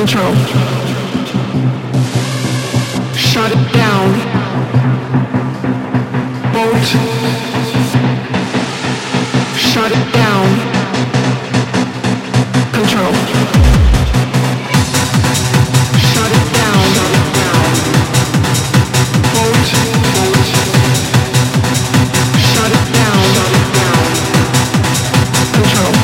control. Shut it down. Bolt. Shut it down. Control. Shut it down. Shut it down. Control.